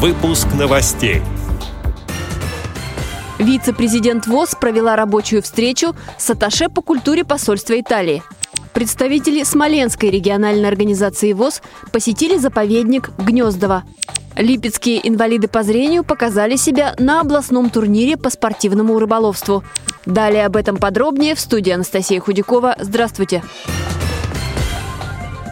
Выпуск новостей. Вице-президент ВОЗ провела рабочую встречу с атташе по культуре посольства Италии. Представители Смоленской региональной организации ВОЗ посетили заповедник Гнездово. Липецкие инвалиды по зрению показали себя на областном турнире по спортивному рыболовству. Далее об этом подробнее в студии Анастасия Худякова. Здравствуйте.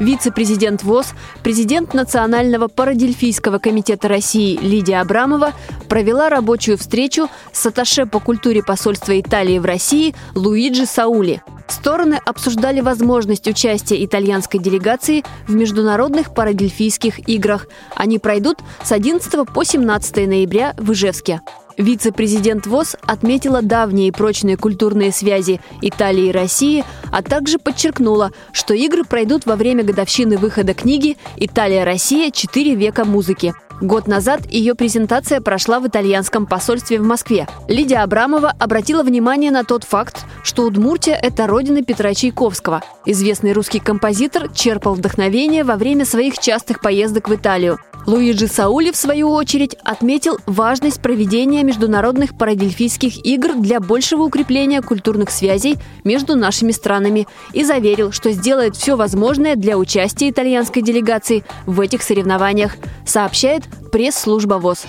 Вице-президент ВОЗ, президент Национального парадельфийского комитета России Лидия Абрамова провела рабочую встречу с атташе по культуре посольства Италии в России Луиджи Саули. Стороны обсуждали возможность участия итальянской делегации в международных парадельфийских играх. Они пройдут с 11 по 17 ноября в Ижевске. Вице-президент ВОЗ отметила давние и прочные культурные связи Италии и России, а также подчеркнула, что игры пройдут во время годовщины выхода книги «Италия-Россия. Четыре века музыки». Год назад ее презентация прошла в итальянском посольстве в Москве. Лидия Абрамова обратила внимание на тот факт, что Удмуртия – это родина Петра Чайковского. Известный русский композитор черпал вдохновение во время своих частых поездок в Италию. Луиджи Саули, в свою очередь, отметил важность проведения международных парадельфийских игр для большего укрепления культурных связей между нашими странами и заверил, что сделает все возможное для участия итальянской делегации в этих соревнованиях, сообщает пресс-служба ВОЗ.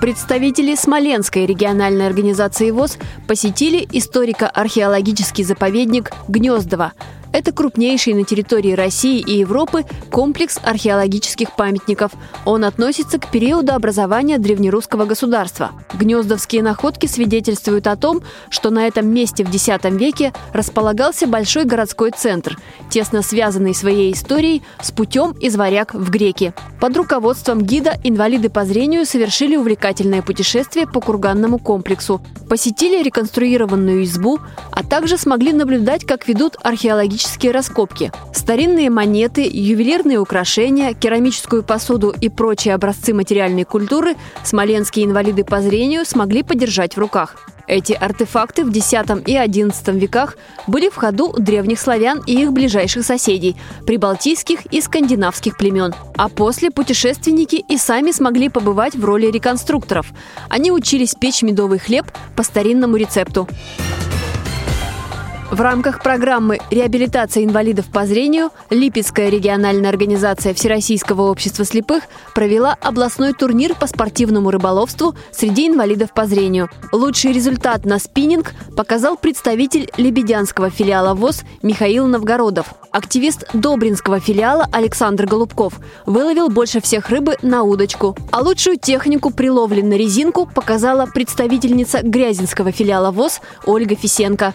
Представители Смоленской региональной организации ВОЗ посетили историко-археологический заповедник Гнездово – это крупнейший на территории России и Европы комплекс археологических памятников. Он относится к периоду образования древнерусского государства. Гнездовские находки свидетельствуют о том, что на этом месте в X веке располагался большой городской центр, тесно связанный своей историей с путем из варяг в греки. Под руководством гида инвалиды по зрению совершили увлекательное путешествие по курганному комплексу, посетили реконструированную избу, а также смогли наблюдать, как ведут археологические археологические раскопки. Старинные монеты, ювелирные украшения, керамическую посуду и прочие образцы материальной культуры смоленские инвалиды по зрению смогли подержать в руках. Эти артефакты в X и XI веках были в ходу у древних славян и их ближайших соседей – прибалтийских и скандинавских племен. А после путешественники и сами смогли побывать в роли реконструкторов. Они учились печь медовый хлеб по старинному рецепту. В рамках программы реабилитация инвалидов по зрению» Липецкая региональная организация Всероссийского общества слепых провела областной турнир по спортивному рыболовству среди инвалидов по зрению. Лучший результат на спиннинг показал представитель лебедянского филиала ВОЗ Михаил Новгородов. Активист Добринского филиала Александр Голубков выловил больше всех рыбы на удочку. А лучшую технику при ловле на резинку показала представительница Грязинского филиала ВОЗ Ольга Фисенко.